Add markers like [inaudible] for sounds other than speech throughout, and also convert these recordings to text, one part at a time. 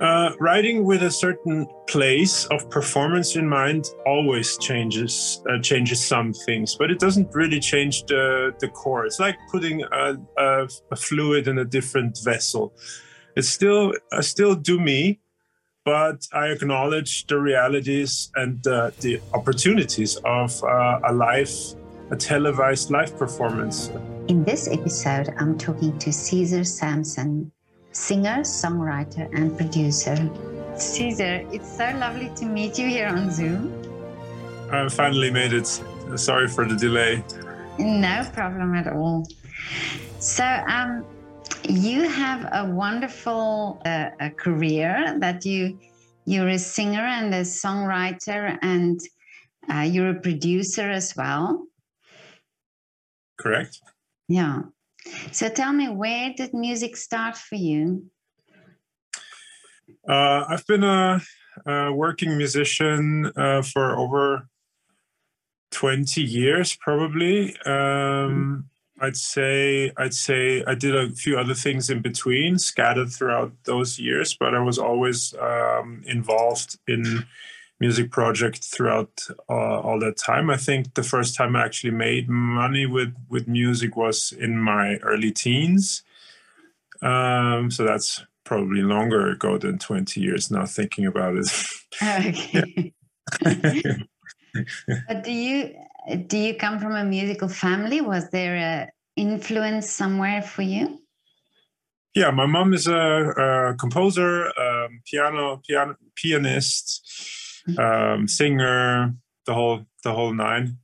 Uh, writing with a certain place of performance in mind always changes uh, changes some things, but it doesn't really change the the core. It's like putting a, a, a fluid in a different vessel. It's still I still do me, but I acknowledge the realities and uh, the opportunities of uh, a live, a televised live performance. In this episode, I'm talking to Cesár Sampson, singer, songwriter, and producer. Cesár, it's so lovely to meet you here on Zoom. I finally made it. Sorry for the delay. No problem at all. So, um, you have a wonderful uh, a career that you you're a singer and a songwriter and uh, you're a producer as well. Correct. Yeah. So tell me, where did music start for you? Uh, I've been a, a working musician uh, for over 20 years, probably. Um, I'd say I'd say I did a few other things in between, scattered throughout those years, but I was always um, involved in music project throughout uh, all that time. I think the first time I actually made money with with music was in my early teens. Um, so that's probably longer ago than 20 years now thinking about it. Okay. [laughs] but do you do you come from a musical family? Was there a influence somewhere for you? Yeah, my mom is a, a composer, um, piano, piano, pianist. Um, singer, the whole the whole nine,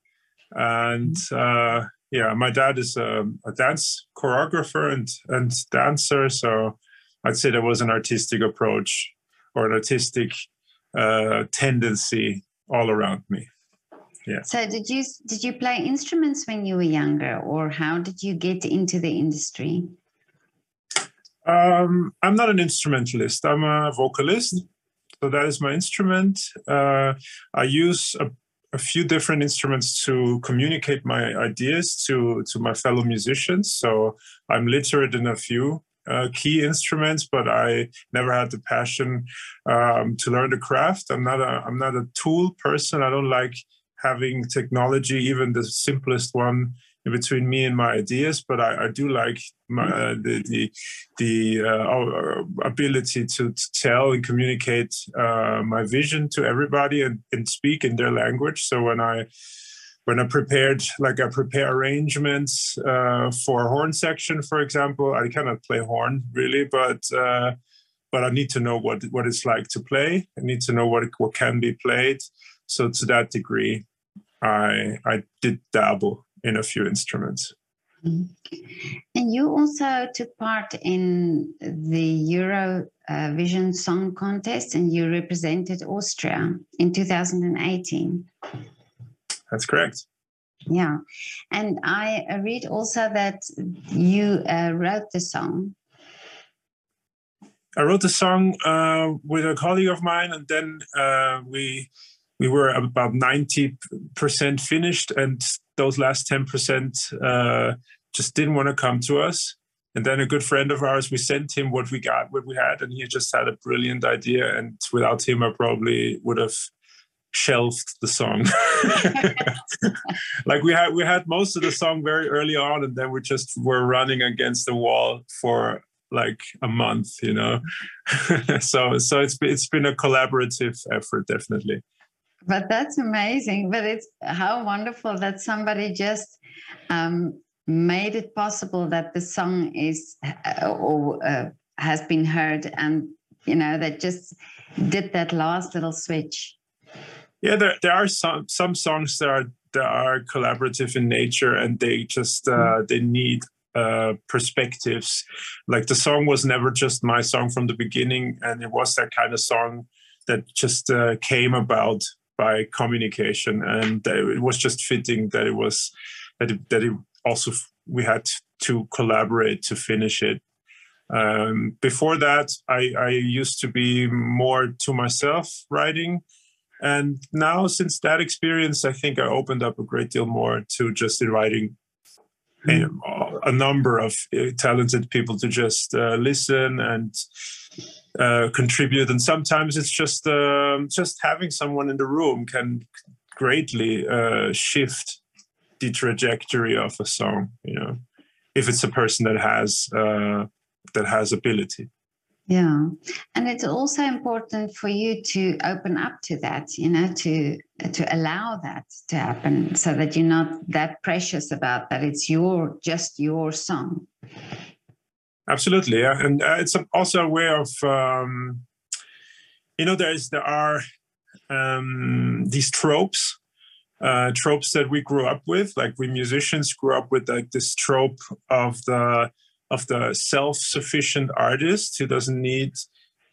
and uh, yeah, my dad is a, a, dance choreographer and and dancer. So I'd say there was an artistic approach or an artistic uh, tendency all around me. Yeah. So did you did you play instruments when you were younger or how did you get into the industry? Um, i'm not an instrumentalist. I'm a vocalist so that is my instrument uh, i use a, a, few different instruments to communicate my ideas to to my fellow musicians so i'm literate in a few uh, key instruments, but I never had the passion um, to learn the craft. I'm not a I'm not a tool person. I don't like having technology, even the simplest one, between me and my ideas. But I, I do like my, uh, the the, the uh, ability to, to, tell and communicate uh, my vision to everybody and, and speak in their language. So when I when I prepared, like I prepare arrangements uh, for horn section, for example, I cannot play horn really, but uh, but I need to know what what it's like to play. I need to know what what can be played. So to that degree, I I did dabble in a few instruments. Mm-hmm. And you also took part in the Eurovision Song Contest and you represented Austria in 2018. That's correct. Yeah. And I read also that you uh, wrote the song. I wrote the song uh, with a colleague of mine, and then uh, we we were about 90% finished and those last 10% uh, just didn't want to come to us. And then a good friend of ours we sent him what we got what we had and he just had a brilliant idea and without him i probably would have shelved the song. [laughs] [laughs] Like we had we had most of the song very early on and then we just were running against the wall for like a month you know? [laughs] So so it's it's been a collaborative effort definitely but that's amazing. But it's how wonderful that somebody just um, made it possible that the song is uh, or uh, has been heard, and you know that just did that last little switch. Yeah, there there are some some songs that are that are collaborative in nature, and they just uh, mm. they need uh, perspectives. Like the song was never just my song from the beginning, and it was that kind of song that just uh, came about by communication, and it was just fitting that it was that it, that it also we had to collaborate to finish it. Um, before that, I, I used to be more to myself writing. And now, since that experience, I think I opened up a great deal more to just inviting a, a number of uh, talented people to just uh, listen and uh, contribute. And sometimes it's just um, just having someone in the room can greatly uh, shift the trajectory of a song. You know, if it's a person that has uh, that has ability. Yeah, and it's also important for you to open up to that, you know, to to allow that to happen, so that you're not that precious about that. It's your just your song. Absolutely, yeah, and uh, it's also a way of, um, you know, there's there are um, these tropes uh, tropes that we grew up with. Like we musicians grew up with like this trope of the of the self-sufficient artist who doesn't need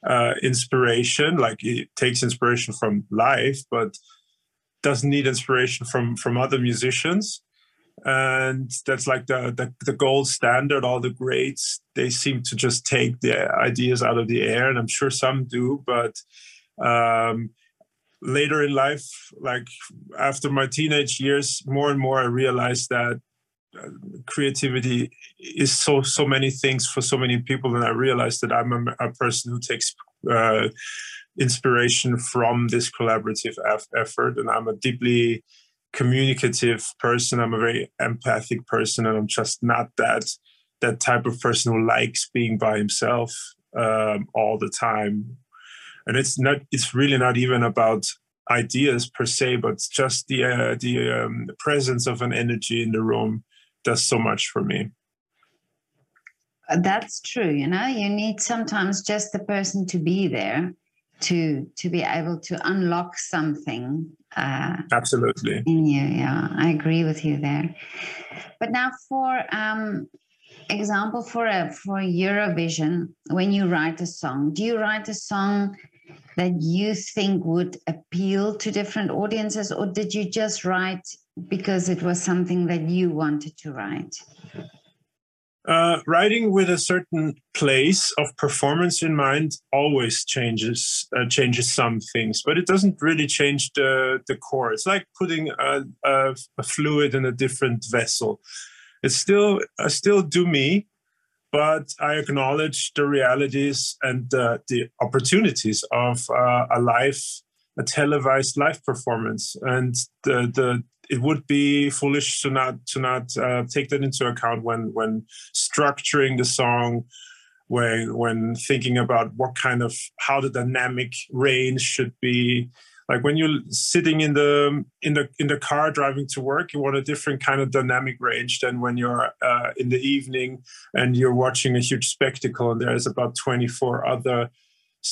uh, inspiration. Like he takes inspiration from life, but doesn't need inspiration from from other musicians. And that's like the, the the gold standard. All the greats they seem to just take the ideas out of the air, and I'm sure some do, but um, later in life, like after my teenage years, more and more I realized that uh, creativity is so so many things for so many people, and I realized that I'm a, a person who takes uh, inspiration from this collaborative effort, and I'm a deeply communicative person. I'm a very empathic person, and I'm just not that that type of person who likes being by himself um, all the time. And it's not it's really not even about ideas per se but just the uh, the um, presence of an energy in the room does so much for me. That's true you know? You need sometimes just the person to be there to to be able to unlock something uh, absolutely. in you yeah. I agree with you there. But now for um example for a for eurovision when you write a song do you write a song that you think would appeal to different audiences, or did you just write because it was something that you wanted to write? Uh, writing with a certain place of performance in mind always changes uh, changes some things, but it doesn't really change the the core. It's like putting a, a, a fluid in a different vessel. It's still I still do me, but I acknowledge the realities and uh, the opportunities of uh, a live, a televised live performance, and the the it would be foolish to not to not uh, take that into account when when structuring the song when when thinking about what kind of how the dynamic range should be. Like when you're sitting in the in the in the car driving to work you want a different kind of dynamic range than when you're uh, in the evening and you're watching a huge spectacle and there's about 24 other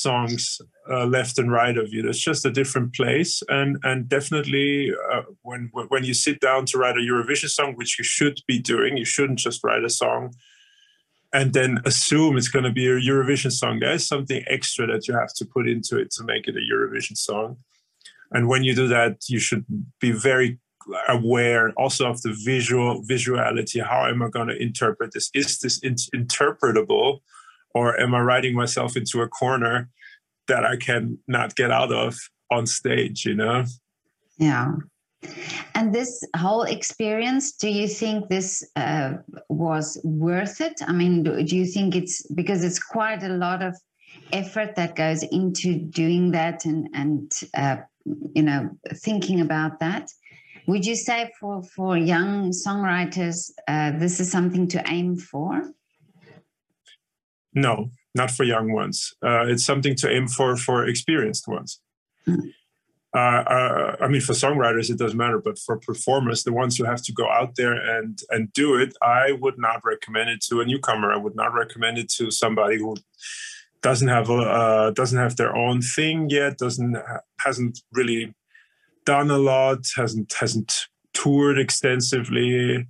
songs uh, left and right of you. It's just a different place. And and definitely uh, when when you sit down to write a eurovision song which you should be doing you shouldn't just write a song and then assume it's going to be a Eurovision song. There's something extra that you have to put into it to make it a Eurovision song. And when you do that you should be very aware also of the visual visuality. How am i going to interpret this? Is this in- interpretable or am i writing myself into a corner that i can not get out of on stage you know? Yeah. And this whole experience do you think this uh, was worth it? I mean do, you think it's because it's quite a lot of effort that goes into doing that and and uh, you know thinking about that. Would you say for for young songwriters uh, this is something to aim for no not for young ones uh, it's something to aim for for experienced ones mm. uh, I mean, for songwriters, it doesn't matter, but for performers, the ones who have to go out there and and do it, I would not recommend it to a newcomer. I would not recommend it to somebody who doesn't have a uh, doesn't have their own thing yet doesn't hasn't really done a lot hasn't hasn't toured extensively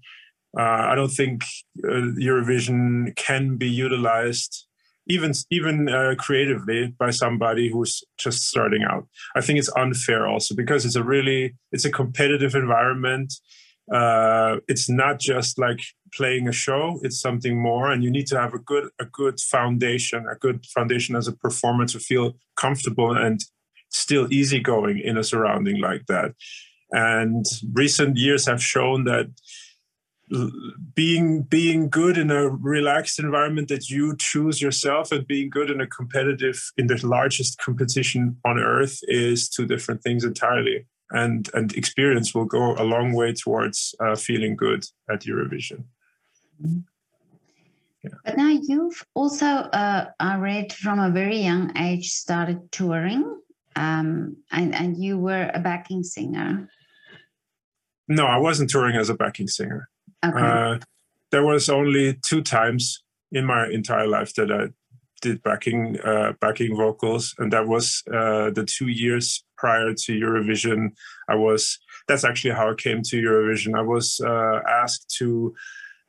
uh, i don't think uh, eurovision can be utilized even even uh, creatively by somebody who's just starting out. I think it's unfair also because it's a really it's a competitive environment. Uh, it's not just like playing a show it's something more and you need to have a good a good foundation a good foundation as a performer to feel comfortable and still easygoing in a surrounding like that. And recent years have shown that being being good in a relaxed environment that you choose yourself and being good in a competitive in the largest competition on earth is two different things entirely and and experience will go a long way towards uh, feeling good at eurovision mm-hmm. yeah. but now you've also uh, i read from a very young age started touring um, and and you were a backing singer no i wasn't touring as a backing singer Okay. Uh, there was only two times in my entire life that I did backing uh, backing vocals, and that was uh, the two years prior to Eurovision. I was that's actually how I came to Eurovision. I was uh, asked to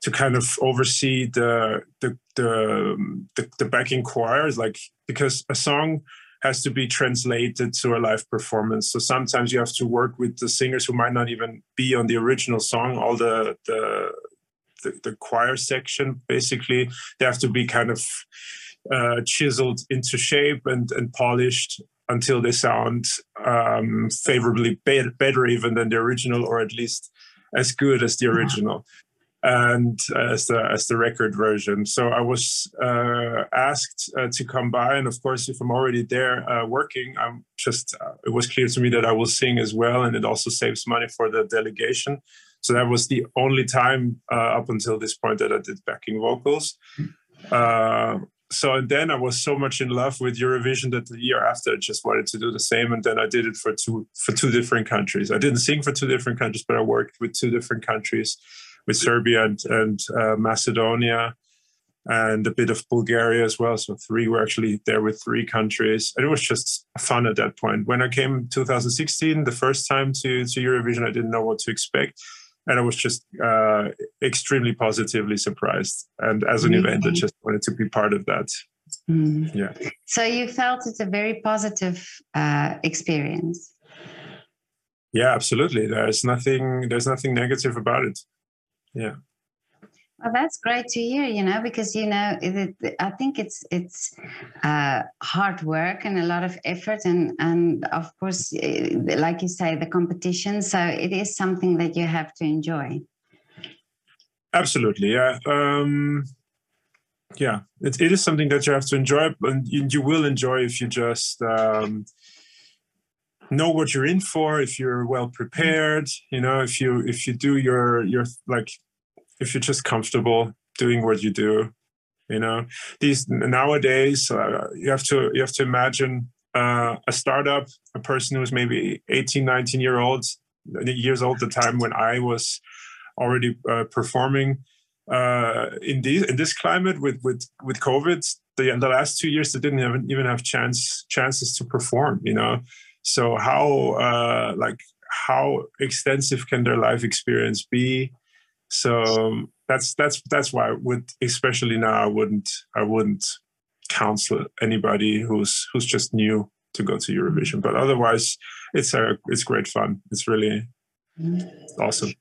to kind of oversee the the the, the, the backing choirs, like because a song has to be translated to a live performance. So sometimes you have to work with the singers who might not even be on the original song. All the the the, the choir section basically they have to be kind of uh, chiseled into shape and and polished until they sound um, favorably better, better even than the original, or at least as good as the original and as the as the record version. So I was uh, asked uh, to come by, and of course, if I'm already there uh, working, I'm just uh, it was clear to me that I will sing as well, and it also saves money for the delegation. So that was the only time uh, up until this point that I did backing vocals. Uh, so and then I was so much in love with Eurovision that the year after I just wanted to do the same, and then I did it for two for two different countries. I didn't sing for two different countries, but I worked with two different countries with Serbia and, and uh, Macedonia and a bit of Bulgaria as well. So three were actually there with three countries. And it was just fun at that point. When I came 2016, the first time to, to Eurovision, I didn't know what to expect. And I was just uh, extremely positively surprised. And as an mm-hmm. event, I just wanted to be part of that. Mm. Yeah. So you felt it's a very positive uh, experience. Yeah, absolutely. There's nothing. There's nothing negative about it yeah well, that's great to hear, you know, because you know, it, it, I think it's it's uh, hard work and a lot of effort, and and of course, eh, like you say, the competition. So it is something that you have to enjoy. Absolutely, yeah, um, yeah. It, it is something that you have to enjoy, and you, you will enjoy if you just um, know what you're in for. If you're well prepared, you know, if you if you do your your like if you're just comfortable doing what you do you know? These nowadays uh, you have to you have to imagine uh, a startup a person who's maybe 18 19 year old years old the time when i was already uh, performing uh, in these in this climate with with with covid the, the last two years they didn't even, even have chance chances to perform you know? So how uh, like how extensive can their life experience be so that's that's that's why I would especially now I wouldn't I wouldn't counsel anybody who's who's just new to go to Eurovision. But otherwise, it's a it's great fun. It's really awesome.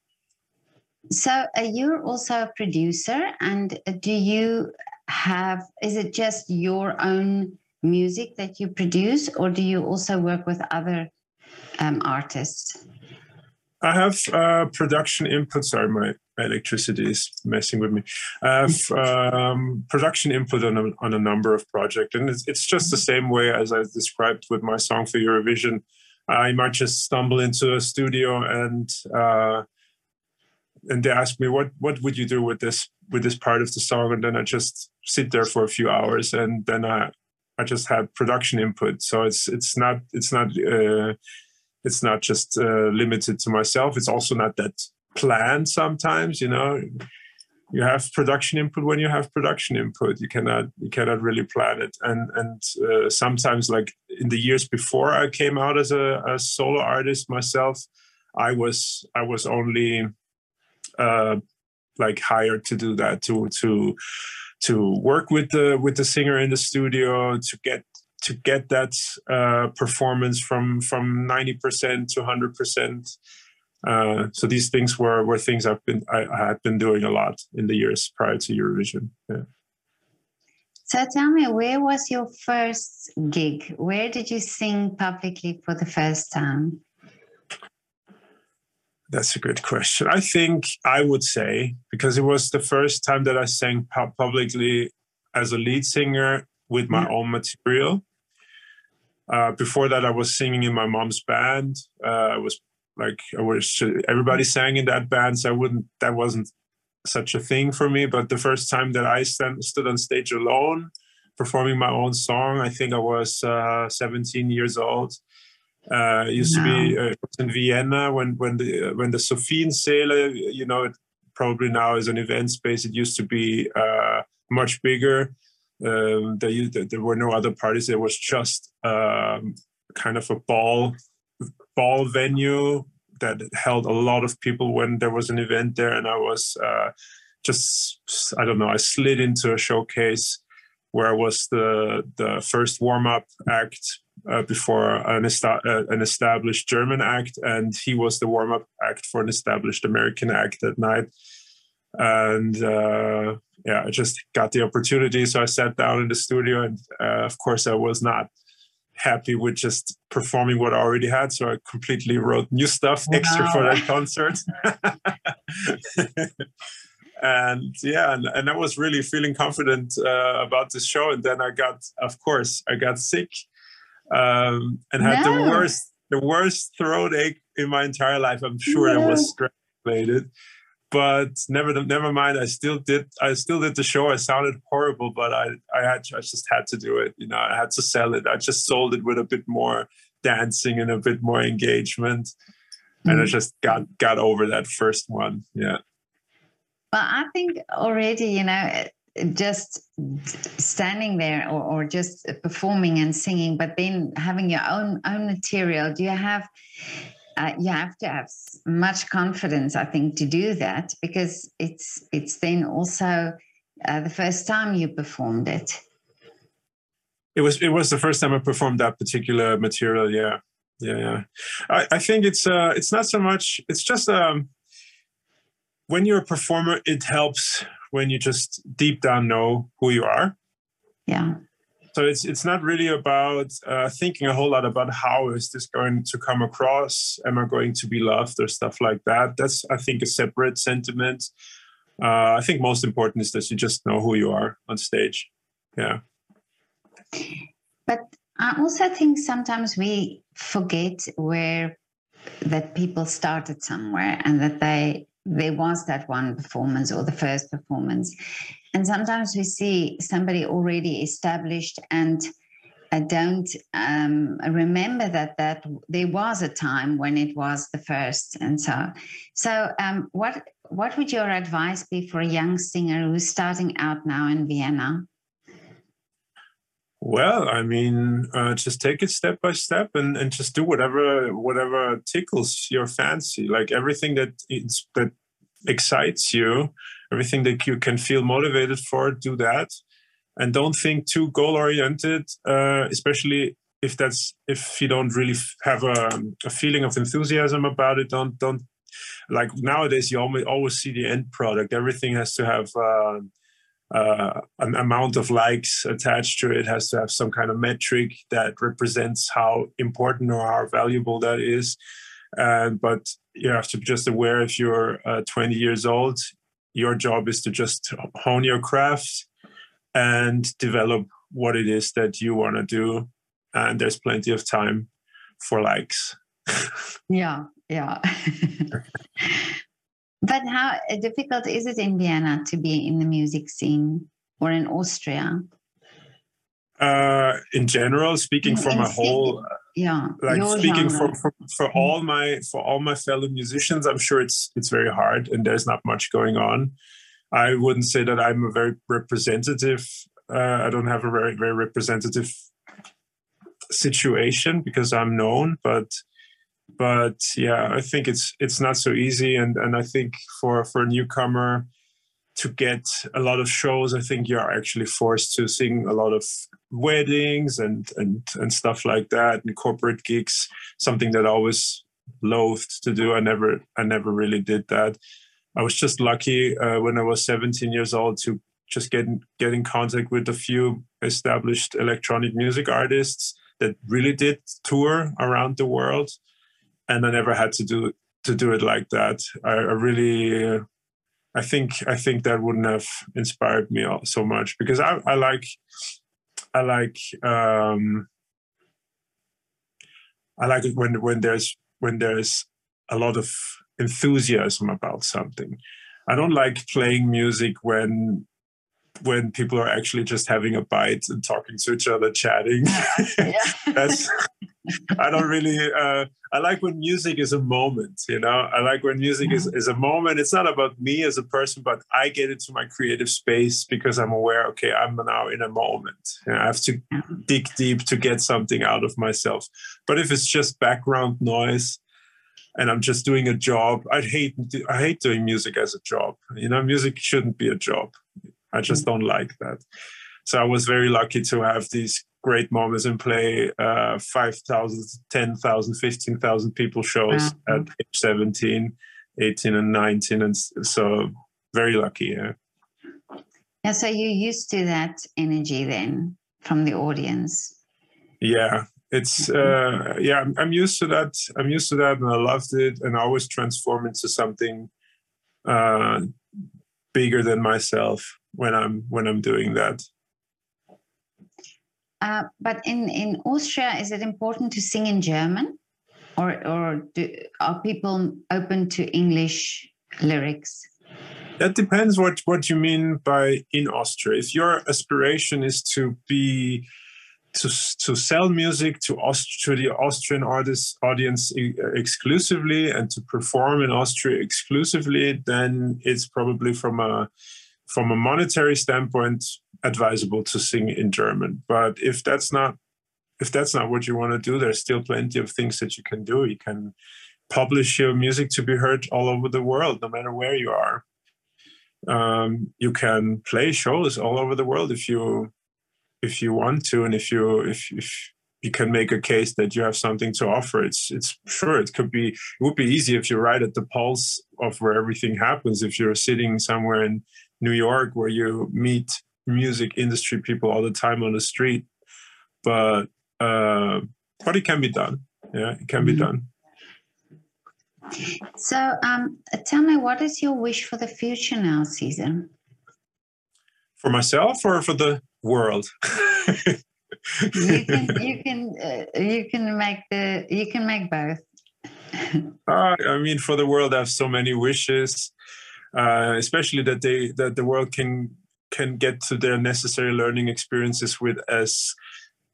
So uh, you're also a producer, and do you have? Is it just your own music that you produce, or do you also work with other um, artists? I have uh, production input. Sorry, my electricity is messing with me. I have [laughs] um, production input on a, on a number of projects, and it's, it's just the same way as I described with my song for Eurovision. I might just stumble into a studio and uh, and they ask me what what would you do with this with this part of the song, and then I just sit there for a few hours, and then I I just had production input. So it's it's not it's not. Uh, it's not just uh, limited to myself. It's also not that planned sometimes, you know. You have production input when you have production input. You cannot you cannot really plan it. And and uh, sometimes, like in the years before I came out as a, a solo artist myself, I was I was only uh, like hired to do that to to to work with the with the singer in the studio to get to get that uh, performance from from 90% to 100% uh, so these things were were things I've been I, I, had been doing a lot in the years prior to Eurovision. Yeah. So tell me, where was your first gig? Where did you sing publicly for the first time? That's a good question. I think I would say because it was the first time that I sang publicly as a lead singer with my own material. Uh, before that, I was singing in my mom's band. Uh, I was like, I was everybody sang in that band, so I wouldn't. That wasn't such a thing for me. But the first time that I stand, stood on stage alone, performing my own song, I think I was uh, 17 years old. Uh, used to be uh, in Vienna when when the when the Sophiensäle, you know, it probably now is an event space. It used to be uh, much bigger. Um, there, there were no other parties. There was just um, kind of a ball ball venue that held a lot of people when there was an event there, and I was uh, just I don't know. I slid into a showcase where I was the the first warm up act uh, before an, uh, an established German act, and he was the warm up act for an established American act that night. And uh, yeah, I just got the opportunity, so I sat down in the studio, and uh, of course, I was not happy with just performing what I already had, so I completely wrote new stuff wow. extra for that [laughs] concert. and yeah and, and i was really feeling confident uh, about this show and then i got of course i got sick um, and had no. the worst the worst throat ache in my entire life. I'm sure no. it was stress related, but never never mind. I still did I still did the show. I sounded horrible, but I I had I just had to do it. You know, I had to sell it. I just sold it with a bit more dancing and a bit more engagement, mm. and I mm. just got got over that first one. Yeah. But I think already, you know, just standing there or, or just performing and singing but then having your own own material do you have uh, you have to have much confidence i think to do that because it's it's then also uh, the first time you performed it it was it was the first time i performed that particular material yeah yeah yeah i, I think it's uh it's not so much it's just um when you're a performer it helps when you just deep down know who you are. Yeah. So it's it's not really about uh, thinking a whole lot about how is this going to come across? Am I going to be loved or stuff like that? That's I think a separate sentiment. Uh, I think most important is that you just know who you are on stage. Yeah. But I also think sometimes we forget where that people started somewhere and that they there was that one performance or the first performance. And sometimes we see somebody already established and I don't um, remember that that there was a time when it was the first, and so so. Um, what what would your advice be for a young singer who's starting out now in Vienna? Well, I mean, uh, just take it step by step and, and just do whatever whatever tickles your fancy. Like everything that that excites you, everything that you can feel motivated for, do that, and don't think too goal oriented, uh, especially if that's if you don't really have a, a feeling of enthusiasm about it. Don't don't like nowadays you always always see the end product. Everything has to have. Uh, uh, an amount of likes attached to it has to have some kind of metric that represents how important or how valuable that is. And but you have to be just aware if you're uh, 20 years old, your job is to just hone your craft and develop what it is that you want to do. And there's plenty of time for likes. [laughs] yeah, yeah. [laughs] but how difficult is it in Vienna to be in the music scene or in Austria? Uh, in general, speaking in, from a whole yeah like speaking for, for, for mm-hmm. all my for all my fellow musicians i'm sure it's it's very hard and there's not much going on i wouldn't say that i'm a very representative uh, i don't have a very very representative situation because i'm known but but yeah i think it's it's not so easy and and i think for for a newcomer to get a lot of shows, I think you're actually forced to sing a lot of weddings and and and stuff like that and corporate gigs. Something that I always loathed to do. I never I never really did that. I was just lucky uh, when I was 17 years old to just get get in contact with a few established electronic music artists that really did tour around the world, and I never had to do to do it like that. I, I really, uh, I think, I think that wouldn't have inspired me so much because I, I like, I like, um, I like it when when there's when there's a lot of enthusiasm about something. I don't like playing music when when people are actually just having a bite and talking to each other, chatting. [laughs] [laughs] That's I don't really. Uh, I like when music is a moment. You know, I like when music is is a moment. It's not about me as a person, but I get into my creative space because I'm aware. Okay, I'm now in a moment. You know, I have to dig deep to get something out of myself. But if it's just background noise, and I'm just doing a job. I hate I hate doing music as a job. You know, music shouldn't be a job. I just don't like that. So I was very lucky to have these great moments and play uh, 5,000, 10,000, 15,000 people shows at age 17, 18 and 19. And so very lucky. Yeah. Yeah. So you're used to that energy then from the audience. Yeah. It's mm-hmm. uh, yeah, I'm, I'm used to that. I'm used to that, and I loved it. And I always transform into something uh, bigger than myself when I'm when I'm doing that. Uh, but in in Austria, is it important to sing in German, or or do, are people open to English lyrics? That depends what what you mean by in Austria. If your aspiration is to be to, to sell music to, Aust- to the Austrian artist audience exclusively and to perform in Austria exclusively, then it's probably from a from a monetary standpoint advisable to sing in German. But if that's not if that's not what you want to do, there's still plenty of things that you can do. You can publish your music to be heard all over the world, no matter where you are. Um, you can play shows all over the world if you if you want to and if you if, if you can make a case that you have something to offer it's it's sure it could be it would be easy if you're right at the pulse of where everything happens if you're sitting somewhere in new york where you meet music industry people all the time on the street but uh but it can be done yeah it can mm-hmm. be done so um tell me what is your wish for the future now Cesár for myself or for the world. you can [laughs] you can uh, you can make the you can make both. [laughs] uh, I mean, for the world, I have so many wishes, uh, especially that they that the world can can get to their necessary learning experiences with as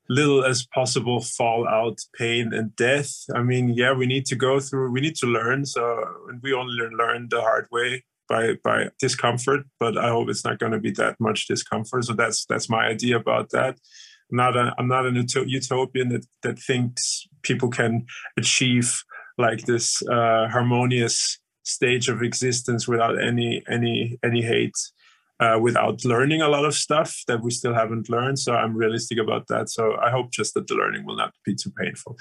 little as possible fallout, pain, and death. I mean, yeah, we need to go through, we need to learn. So, and we only learn the hard way by by discomfort, but I hope it's not going to be that much discomfort. So that's that's my idea about that. I'm not a, I'm not an utopian that that thinks people can achieve like this uh, harmonious stage of existence without any any any hate. Uh, without learning a lot of stuff that we still haven't learned. So I'm realistic about that. So I hope just that the learning will not be too painful.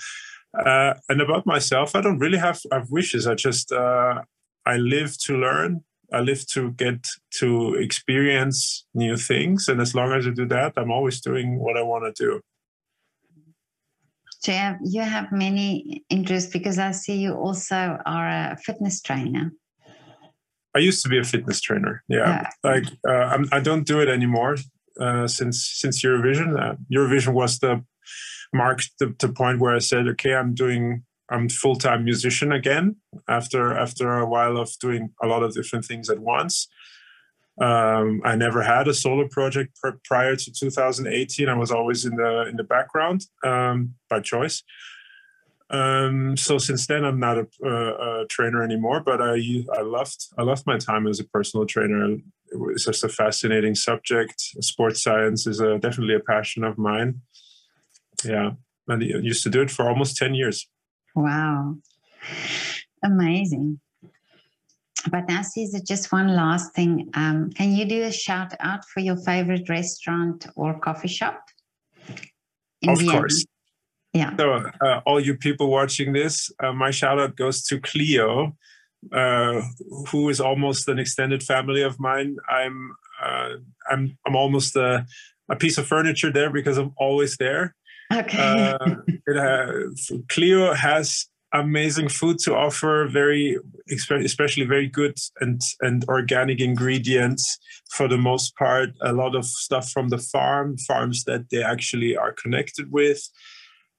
Uh, and about myself, I don't really have, have wishes. I just uh, I live to learn, I live to get to experience new things. And as long as I do that, I'm always doing what I want to do. Have, you have many interests because I see you also are a fitness trainer. I used to be a fitness trainer. Yeah, yeah. like uh, I'm, I do not do it anymore uh, since since Eurovision. Uh, Eurovision was the mark the, the point where I said, okay, I'm doing I'm full time musician again after after a while of doing a lot of different things at once. Um, I never had a solo project pr- prior to 2018. I was always in the in the background um, by choice. Um, so since then, I'm not a, a, trainer anymore. But I I loved I loved my time as a personal trainer. It was just a fascinating subject. Sports science is a, definitely a passion of mine. Yeah, and I used to do it for almost ten years. Wow. Amazing. But now, Cesár, just one last thing. Um, can you do a shout out for your favorite restaurant or coffee shop? of Vienna? course. Yeah. So, uh, all you people watching this, uh, my shout out goes to Klyo, uh, who is almost an extended family of mine. I'm uh, I'm I'm almost a, a piece of furniture there because I'm always there. Okay. uh, it has, Klyo has amazing food to offer very especially very good and and organic ingredients for the most part. A lot of stuff from the farm farms that they actually are connected with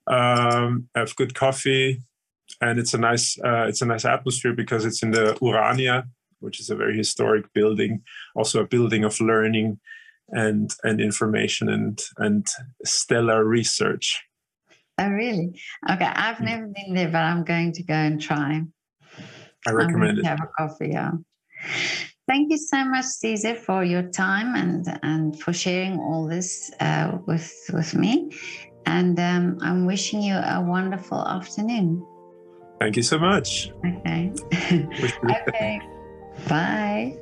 um, have good coffee and it's a nice uh, it's a nice atmosphere because it's in the urania which is a very historic building also a building of learning and and information and and stellar research Oh, really? Okay, I've mm. never been there, but I'm going to go and try. I recommend it. Have a coffee, yeah. Thank you so much, Cesár, for your time and and for sharing all this uh, with with me. And um, I'm wishing you a wonderful afternoon. Thank you so much. Okay. [laughs] [laughs] okay. Bye.